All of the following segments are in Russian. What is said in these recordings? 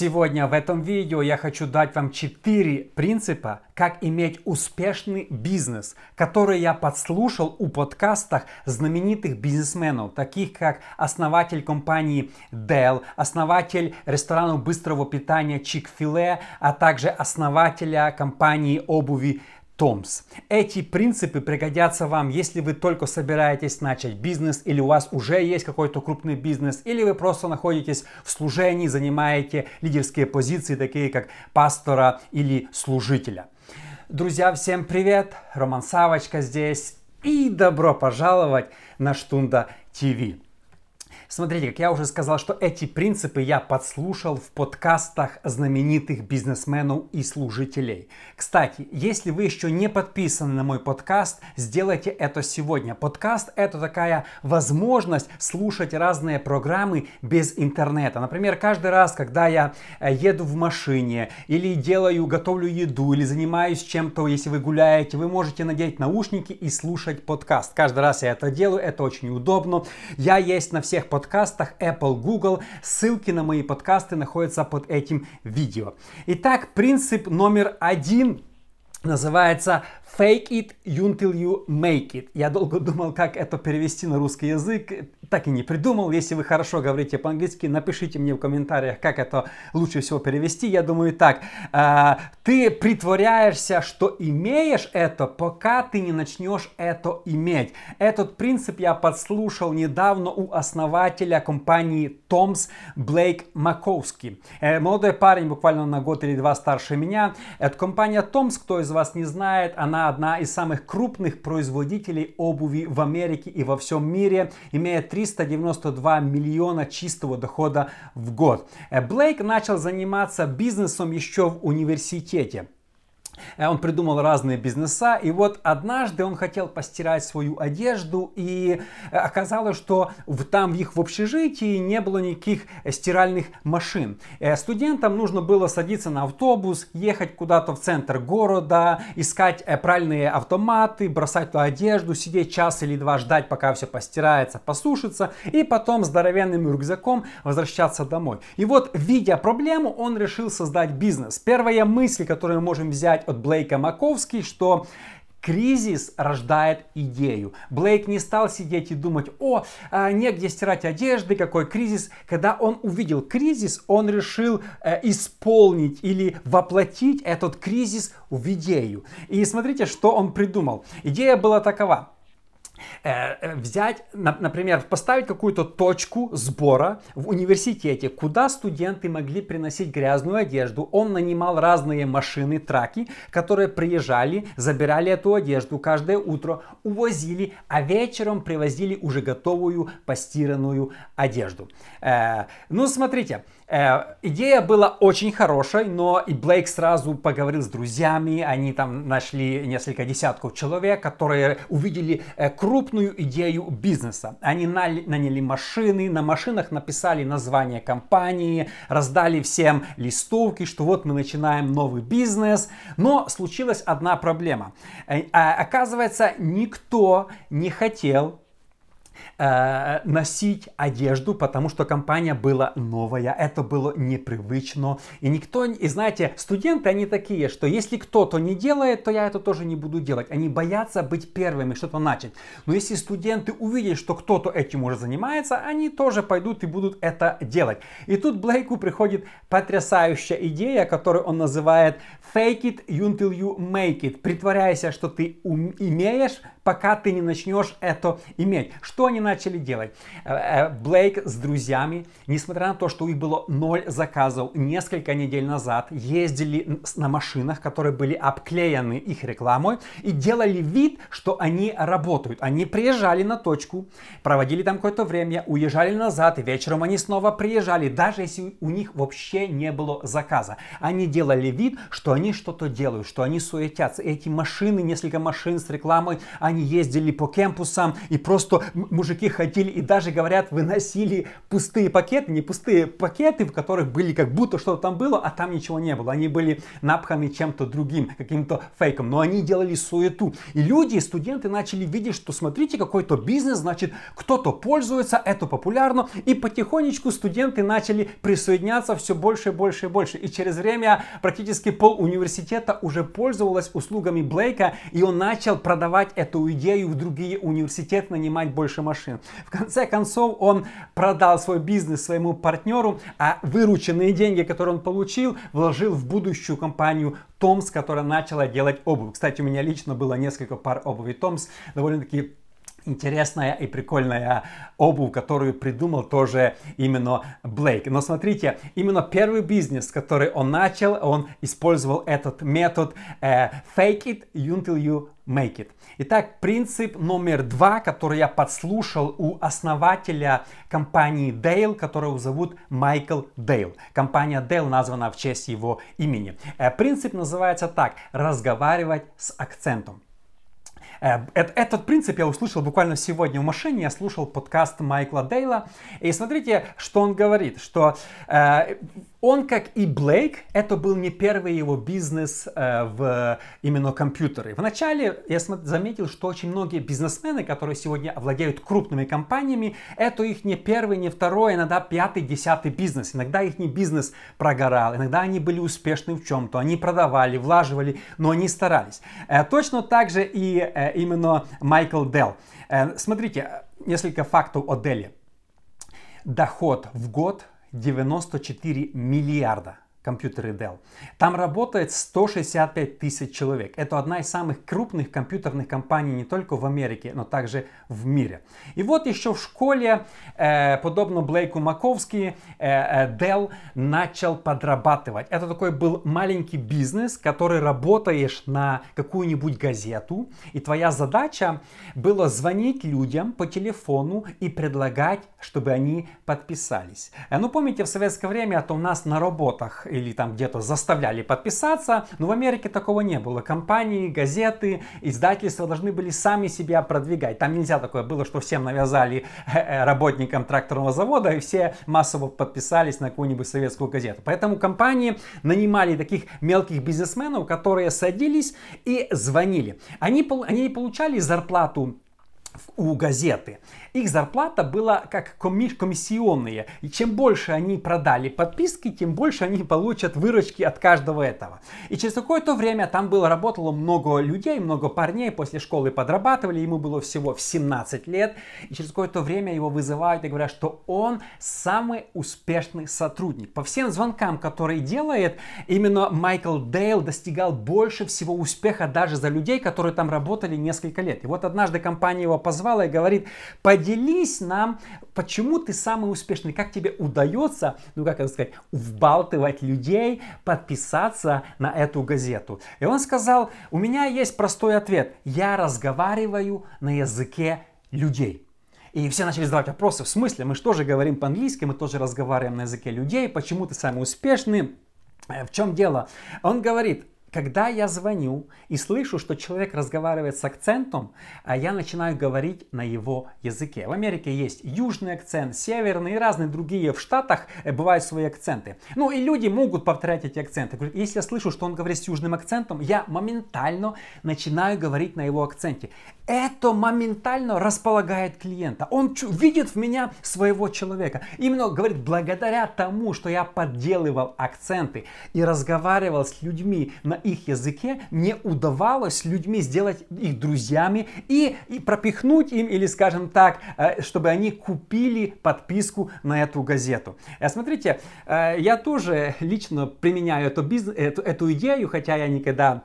Сегодня в этом видео я хочу дать вам 4 принципа, как иметь успешный бизнес, которые я подслушал у подкастах знаменитых бизнесменов, таких как основатель компании Dell, основатель ресторанов быстрого питания Chick-fil-A, а также основателя компании обуви Томс. Эти принципы пригодятся вам, если вы только собираетесь начать бизнес, или у вас уже есть какой-то крупный бизнес, или вы просто находитесь в служении, занимаете лидерские позиции, такие как пастора или служителя. Друзья, всем привет! Роман Савочка здесь. И добро пожаловать на Штунда ТВ. Смотрите, как я уже сказал, что эти принципы я подслушал в подкастах знаменитых бизнесменов и служителей. Кстати, если вы еще не подписаны на мой подкаст, сделайте это сегодня. Подкаст это такая возможность слушать разные программы без интернета. Например, каждый раз, когда я э, еду в машине или делаю, готовлю еду или занимаюсь чем-то, если вы гуляете, вы можете надеть наушники и слушать подкаст. Каждый раз я это делаю, это очень удобно. Я есть на всех подкастах подкастах Apple, Google. Ссылки на мои подкасты находятся под этим видео. Итак, принцип номер один называется Fake it until you make it. Я долго думал, как это перевести на русский язык, так и не придумал. Если вы хорошо говорите по-английски, напишите мне в комментариях, как это лучше всего перевести. Я думаю так, э, ты притворяешься, что имеешь это, пока ты не начнешь это иметь. Этот принцип я подслушал недавно у основателя компании Томс Блейк Маковский. Э, молодой парень, буквально на год или два старше меня. Это компания Томс, кто из вас не знает, она она одна из самых крупных производителей обуви в Америке и во всем мире, имея 392 миллиона чистого дохода в год. Э, Блейк начал заниматься бизнесом еще в университете. Э, он придумал разные бизнеса, и вот однажды он хотел постирать свою одежду, и э, оказалось, что в, там в их в общежитии не было никаких э, стиральных машин. Студентам нужно было садиться на автобус, ехать куда-то в центр города, искать правильные автоматы, бросать ту одежду, сидеть час или два, ждать, пока все постирается, посушится, и потом здоровенным рюкзаком возвращаться домой. И вот, видя проблему, он решил создать бизнес. Первая мысль, которую мы можем взять от Блейка Маковский, что Кризис рождает идею. Блейк не стал сидеть и думать, о, а, негде стирать одежды, какой кризис. Когда он увидел кризис, он решил э, исполнить или воплотить этот кризис в идею. И смотрите, что он придумал. Идея была такова. Э, э, взять, например, поставить какую-то точку сбора в университете, куда студенты могли приносить грязную одежду. Он нанимал разные машины, траки, которые приезжали, забирали эту одежду каждое утро, увозили, а вечером привозили уже готовую постиранную одежду. Э, ну, смотрите, Э, идея была очень хорошей, но и Блейк сразу поговорил с друзьями, они там нашли несколько десятков человек, которые увидели э, крупную идею бизнеса. Они наняли машины, на машинах написали название компании, раздали всем листовки, что вот мы начинаем новый бизнес. Но случилась одна проблема. Э, а, оказывается, никто не хотел э, носить одежду, потому что компания была новая, это было непривычно. И никто, и знаете, студенты, они такие, что если кто-то не делает, то я это тоже не буду делать. Они боятся быть первыми, что-то начать. Но если студенты увидят, что кто-то этим уже занимается, они тоже пойдут и будут это делать. И тут Блейку приходит потрясающая идея, которую он называет fake it until you make it. Притворяйся, что ты умеешь, пока ты не начнешь это иметь. Что они начали делать? Э, э, Блейк с друзьями, несмотря на то, что у них было ноль заказов несколько недель назад, ездили на машинах, которые были обклеены их рекламой и делали вид, что они работают. Они приезжали на точку, проводили там какое-то время, уезжали назад, и вечером они снова приезжали, даже если у них вообще не было заказа. Они делали вид, что они что-то делают, что они суетятся. эти машины, несколько машин с рекламой, они ездили по кемпусам и просто мужики ходили и даже, говорят, выносили пустые пакеты, не пустые пакеты, в которых были как будто что-то там было, а там ничего не было. Они были напханы чем-то другим, каким-то фейком, но они делали суету. И люди, студенты начали видеть, что смотрите, какой-то бизнес, значит, кто-то пользуется, это популярно, и потихонечку студенты начали присоединяться все больше и больше и больше. И через время практически пол университета уже пользовалась услугами Блейка, и он начал продавать эту идею в другие университеты, нанимать больше машин. В конце концов, он продал свой бизнес своему партнеру, а вырученные деньги, которые он получил, вложил в будущую компанию Томс, которая начала делать обувь. Кстати, у меня лично было несколько пар обуви Томс, довольно-таки интересная и прикольная обувь, которую придумал тоже именно Блейк. Но смотрите, именно первый бизнес, который он начал, он использовал этот метод э, fake it until you make it. Итак, принцип номер два, который я подслушал у основателя компании Dale, которого зовут Майкл Дейл. Компания Dale названа в честь его имени. Э, принцип называется так, разговаривать с акцентом. Э, этот принцип я услышал буквально сегодня в машине. Я слушал подкаст Майкла Дейла. И смотрите, что он говорит, что э, он, как и Блейк, это был не первый его бизнес э, в именно компьютеры. Вначале я заметил, что очень многие бизнесмены, которые сегодня владеют крупными компаниями, это их не первый, не второй, иногда пятый, десятый бизнес. Иногда их не бизнес прогорал, иногда они были успешны в чем-то, они продавали, влаживали, но они старались. Э, точно так же и э, именно Майкл Делл. Э, смотрите, несколько фактов о Делле. Доход в год – 94 миллиарда компьютеры Dell. Там работает 165 тысяч человек. Это одна из самых крупных компьютерных компаний не только в Америке, но также в мире. И вот еще в школе, э, подобно Блейку Маковски, э, э, Dell начал подрабатывать. Это такой был маленький бизнес, который работаешь на какую-нибудь газету, и твоя задача была звонить людям по телефону и предлагать, чтобы они подписались. Э, ну, помните, в советское время это у нас на работах или там где-то заставляли подписаться, но в Америке такого не было. Компании, газеты, издательства должны были сами себя продвигать. Там нельзя такое было, что всем навязали э, э, работникам тракторного завода и все массово подписались на какую-нибудь советскую газету. Поэтому компании нанимали таких мелких бизнесменов, которые садились и звонили. Они, они получали зарплату у газеты. Их зарплата была как комиссионные. И чем больше они продали подписки, тем больше они получат выручки от каждого этого. И через какое-то время там было, работало много людей, много парней, после школы подрабатывали, ему было всего в 17 лет. И через какое-то время его вызывают и говорят, что он самый успешный сотрудник. По всем звонкам, которые делает, именно Майкл Дейл достигал больше всего успеха даже за людей, которые там работали несколько лет. И вот однажды компания его позвала и говорит, поделись нам, почему ты самый успешный, как тебе удается, ну как это сказать, вбалтывать людей, подписаться на эту газету. И он сказал, у меня есть простой ответ, я разговариваю на языке людей. И все начали задавать вопросы, в смысле, мы же тоже говорим по-английски, мы тоже разговариваем на языке людей, почему ты самый успешный, э, в чем дело? Он говорит, когда я звоню и слышу, что человек разговаривает с акцентом, а я начинаю говорить на его языке. В Америке есть южный акцент, северный и разные другие. В Штатах э, бывают свои акценты. Ну и люди могут повторять эти акценты. Если я слышу, что он говорит с южным акцентом, я моментально начинаю говорить на его акценте. Это моментально располагает клиента. Он видит в меня своего человека. Именно говорит, благодаря тому, что я подделывал акценты и разговаривал с людьми на их языке, мне удавалось людьми сделать их друзьями и, и пропихнуть им, или скажем так, э, чтобы они купили подписку на эту газету. Э, смотрите, э, я тоже лично применяю эту, бизнес, эту, эту идею, хотя я никогда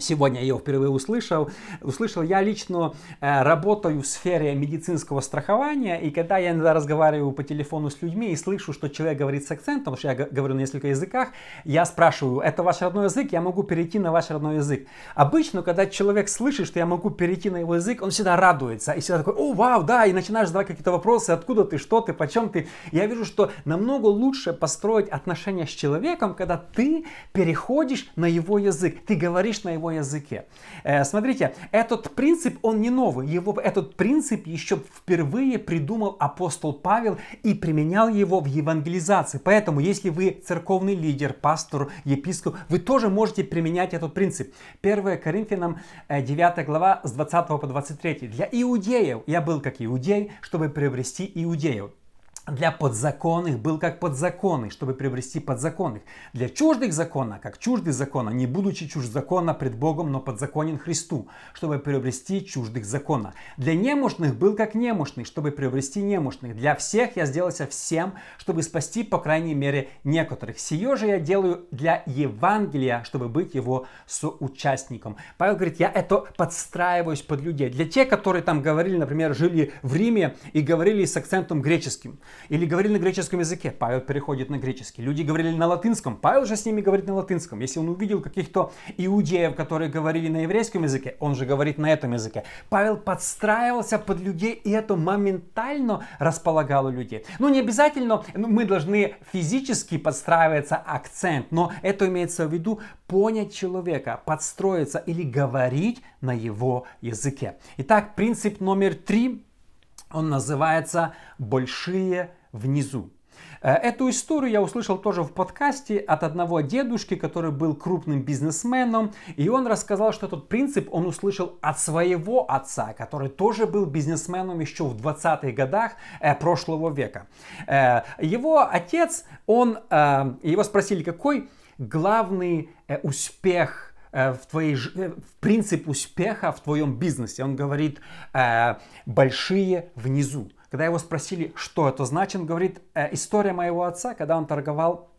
Сегодня я его впервые услышал. Услышал, я лично э, работаю в сфере медицинского страхования, и когда я иногда разговариваю по телефону с людьми и слышу, что человек говорит с акцентом, потому что я говорю на нескольких языках, я спрашиваю, это ваш родной язык, я могу перейти на ваш родной язык. Обычно, когда человек слышит, что я могу перейти на его язык, он всегда радуется, и всегда такой, о, вау, да, и начинаешь задавать какие-то вопросы, откуда ты, что ты, почем ты. Я вижу, что намного лучше построить отношения с человеком, когда ты переходишь на его язык, ты говоришь на его языке. Э, смотрите, этот принцип, он не новый. Его, этот принцип еще впервые придумал апостол Павел и применял его в евангелизации. Поэтому, если вы церковный лидер, пастор, епископ, вы тоже можете применять этот принцип. 1 Коринфянам 9 глава с 20 по 23. Для иудеев я был как иудей, чтобы приобрести иудеев для подзаконных был как подзаконный, чтобы приобрести подзаконных. Для чуждых закона, как чуждый закона, не будучи чужд закона пред Богом, но подзаконен Христу, чтобы приобрести чуждых закона. Для немощных был как немощный, чтобы приобрести немощных. Для всех я сделался всем, чтобы спасти, по крайней мере, некоторых. Сие же я делаю для Евангелия, чтобы быть его соучастником. Павел говорит, я это подстраиваюсь под людей. Для тех, которые там говорили, например, жили в Риме и говорили с акцентом греческим. Или говорили на греческом языке, Павел переходит на греческий. Люди говорили на латынском, Павел же с ними говорит на латынском. Если он увидел каких-то иудеев, которые говорили на еврейском языке, он же говорит на этом языке. Павел подстраивался под людей, и это моментально располагало людей. Ну, не обязательно, ну, мы должны физически подстраиваться акцент, но это имеется в виду понять человека, подстроиться или говорить на его языке. Итак, принцип номер три он называется «Большие внизу». Э, эту историю я услышал тоже в подкасте от одного дедушки, который был крупным бизнесменом, и он рассказал, что этот принцип он услышал от своего отца, который тоже был бизнесменом еще в 20-х годах э, прошлого века. Э, его отец, он, его спросили, какой главный успех в, твоей, э, в принцип успеха в твоем бизнесе. Он говорит э, большие внизу. Когда его спросили, что это значит, он говорит, история моего отца, когда он торговал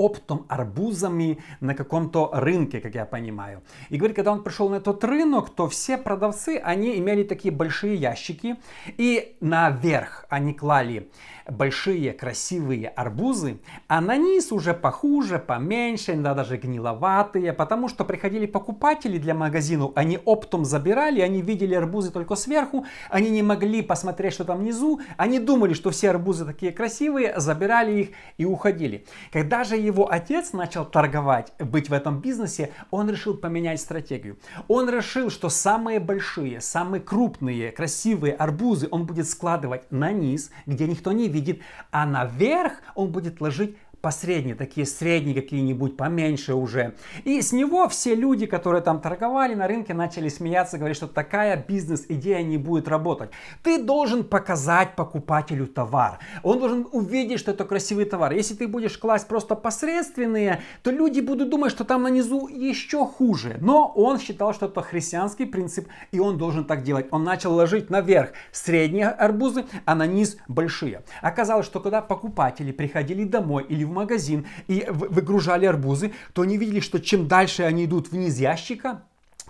оптом арбузами на каком-то рынке, как я понимаю. И говорит, когда он пришел на этот рынок, то все продавцы, они имели такие большие ящики, и наверх они клали большие красивые арбузы, а на низ уже похуже, поменьше, иногда даже гниловатые, потому что приходили покупатели для магазина, они оптом забирали, они видели арбузы только сверху, они не могли посмотреть, что там внизу, они думали, что все арбузы такие красивые, забирали их и уходили. Когда же отец начал торговать, быть в этом бизнесе, он решил поменять стратегию. Он решил, что самые большие, самые крупные, красивые арбузы он будет складывать на низ, где никто не видит, а наверх он будет ложить посредние, такие средние какие-нибудь, поменьше уже. И с него все люди, которые там торговали на рынке, начали смеяться, говорить, что такая бизнес-идея не будет работать. Ты должен показать покупателю товар. Он должен увидеть, что это красивый товар. Если ты будешь класть просто посредственные, то люди будут думать, что там внизу еще хуже. Но он считал, что это христианский принцип, и он должен так делать. Он начал ложить наверх средние арбузы, а на низ большие. Оказалось, что когда покупатели приходили домой или в магазин и выгружали арбузы, то они видели, что чем дальше они идут вниз ящика,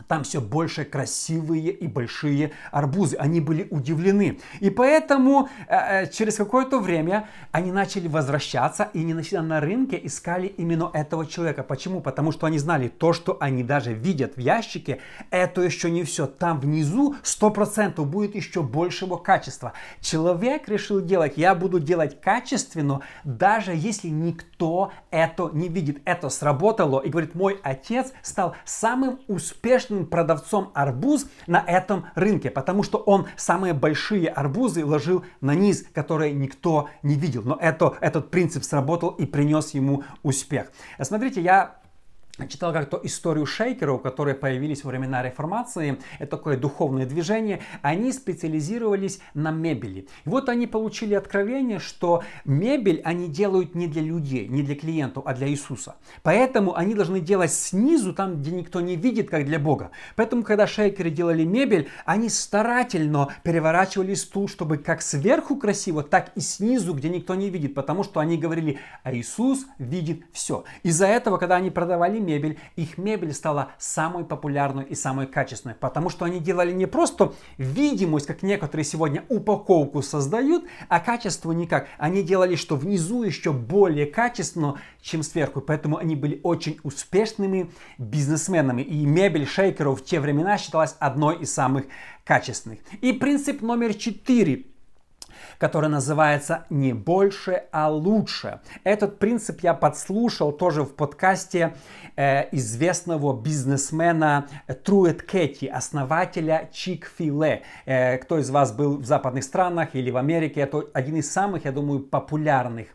там все больше красивые и большие арбузы. Они были удивлены. И поэтому э, э, через какое-то время они начали возвращаться и не начали на рынке искали именно этого человека. Почему? Потому что они знали, то, что они даже видят в ящике, это еще не все. Там внизу 100% будет еще большего качества. Человек решил делать, я буду делать качественно, даже если никто это не видит. Это сработало. И говорит, мой отец стал самым успешным успешным продавцом арбуз на этом рынке, потому что он самые большие арбузы ложил на низ, которые никто не видел. Но это, этот принцип сработал и принес ему успех. Смотрите, я читал как-то историю шейкеров, которые появились во времена реформации. Это такое духовное движение. Они специализировались на мебели. И вот они получили откровение, что мебель они делают не для людей, не для клиентов, а для Иисуса. Поэтому они должны делать снизу, там, где никто не видит, как для Бога. Поэтому, когда шейкеры делали мебель, они старательно переворачивали стул, чтобы как сверху красиво, так и снизу, где никто не видит. Потому что они говорили, а Иисус видит все. Из-за этого, когда они продавали мебель, мебель, их мебель стала самой популярной и самой качественной, потому что они делали не просто видимость, как некоторые сегодня упаковку создают, а качество никак. Они делали, что внизу еще более качественно, чем сверху, поэтому они были очень успешными бизнесменами. И мебель шейкеров в те времена считалась одной из самых качественных. И принцип номер четыре который называется «Не больше, а лучше». Этот принцип я подслушал тоже в подкасте э, известного бизнесмена Труэт Кетти, основателя Чик-Филе. Э, кто из вас был в западных странах или в Америке, это один из самых, я думаю, популярных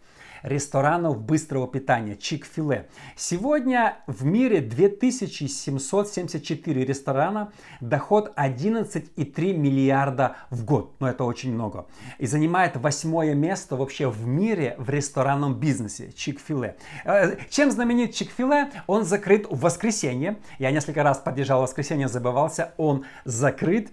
ресторанов быстрого питания Чик-филе. Сегодня в мире 2774 ресторана, доход 11,3 миллиарда в год. Но ну, это очень много. И занимает восьмое место вообще в мире в ресторанном бизнесе Чик-филе. Э, чем знаменит Чик-филе? Он закрыт в воскресенье. Я несколько раз подъезжал в воскресенье, забывался. Он закрыт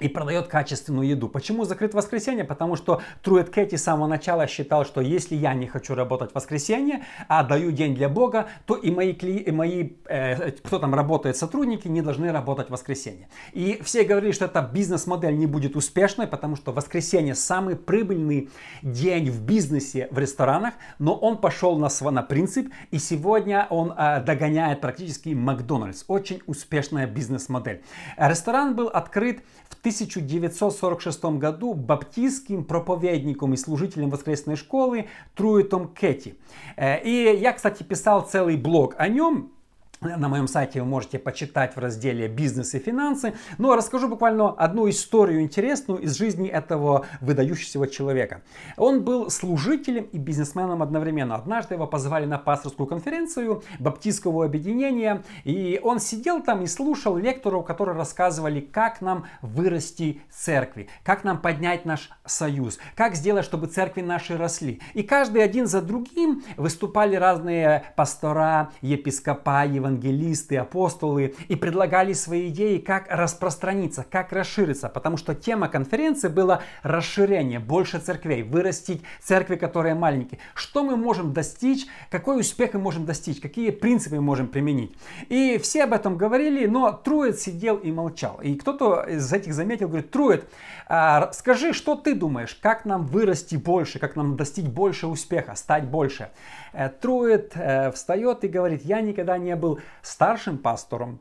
и продает качественную еду. Почему закрыт воскресенье? Потому что Труэт Кэти с самого начала считал, что если я не хочу работать в воскресенье, а даю день для Бога, то и мои, кли... и мои э, кто там работает, сотрудники, не должны работать в воскресенье. И все говорили, что эта бизнес-модель не будет успешной, потому что воскресенье самый прибыльный день в бизнесе в ресторанах, но он пошел на, на принцип, и сегодня он э, догоняет практически Макдональдс. Очень успешная бизнес-модель. Ресторан был открыт в 1946 году баптистским проповедником и служителем воскресной школы Труитом Кетти. Э, и я, кстати, писал целый блог о нем, на моем сайте вы можете почитать в разделе «Бизнес и финансы». Но расскажу буквально одну историю интересную из жизни этого выдающегося человека. Он был служителем и бизнесменом одновременно. Однажды его позвали на пасторскую конференцию баптистского объединения. И он сидел там и слушал лекторов, которые рассказывали, как нам вырасти церкви, как нам поднять наш союз, как сделать, чтобы церкви наши росли. И каждый один за другим выступали разные пастора, епископа, евангелисты, апостолы и предлагали свои идеи, как распространиться, как расшириться, потому что тема конференции была расширение, больше церквей, вырастить церкви, которые маленькие. Что мы можем достичь, какой успех мы можем достичь, какие принципы мы можем применить. И все об этом говорили, но Трует сидел и молчал. И кто-то из этих заметил, говорит, Трует, а, скажи, что ты думаешь, как нам вырасти больше, как нам достичь больше успеха, стать больше. Э, Трует э, встает и говорит, я никогда не был старшим пастором,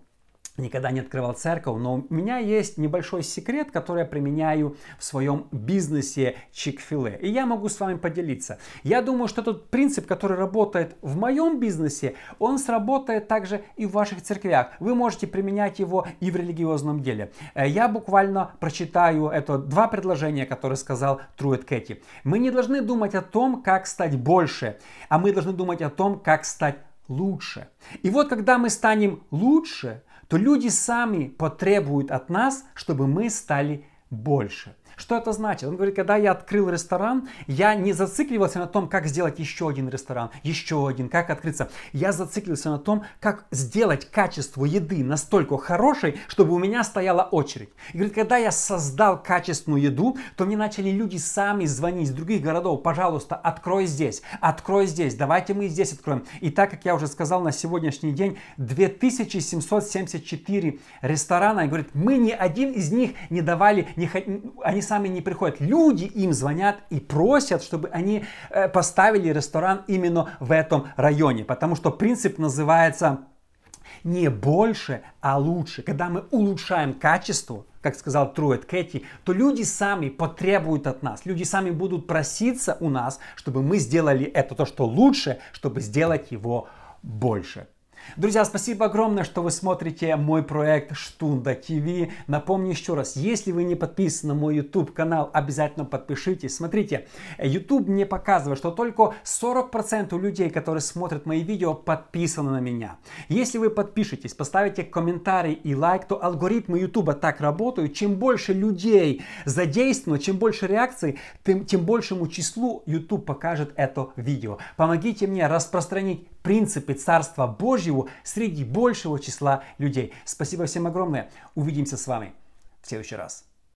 никогда не открывал церковь, но у меня есть небольшой секрет, который я применяю в своем бизнесе Чик-филе. И я могу с вами поделиться. Я думаю, что тот принцип, который работает в моем бизнесе, он сработает также и в ваших церквях. Вы можете применять его и в религиозном деле. Э, я буквально прочитаю это два предложения, которые сказал Труэт Кэти. Мы не должны думать о том, как стать больше, а мы должны думать о том, как стать лучше. И вот когда мы станем лучше, то люди сами потребуют от нас, чтобы мы стали больше. Что это значит? Он говорит, когда я открыл ресторан, я не зацикливался на том, как сделать еще один ресторан, еще один, как открыться. Я зациклился на том, как сделать качество еды настолько хорошей, чтобы у меня стояла очередь. И говорит, когда я создал качественную еду, то мне начали люди сами звонить из других городов, пожалуйста, открой здесь, открой здесь, давайте мы здесь откроем. И так, как я уже сказал, на сегодняшний день 2774 ресторана, и говорит, мы ни один из них не давали, не, они сами не приходят. Люди им звонят и просят, чтобы они э, поставили ресторан именно в этом районе. Потому что принцип называется не больше, а лучше. Когда мы улучшаем качество, как сказал Труэт Кэти, то люди сами потребуют от нас. Люди сами будут проситься у нас, чтобы мы сделали это то, что лучше, чтобы сделать его больше. Друзья, спасибо огромное, что вы смотрите мой проект Штунда ТВ. Напомню еще раз, если вы не подписаны на мой YouTube канал, обязательно подпишитесь. Смотрите, YouTube мне показывает, что только 40% людей, которые смотрят мои видео, подписаны на меня. Если вы подпишетесь, поставите комментарий и лайк, то алгоритмы YouTube так работают. Чем больше людей задействовано, чем больше реакций, тем, тем большему числу YouTube покажет это видео. Помогите мне распространить принципы Царства Божьего среди большего числа людей. Спасибо всем огромное. Увидимся с вами в следующий раз.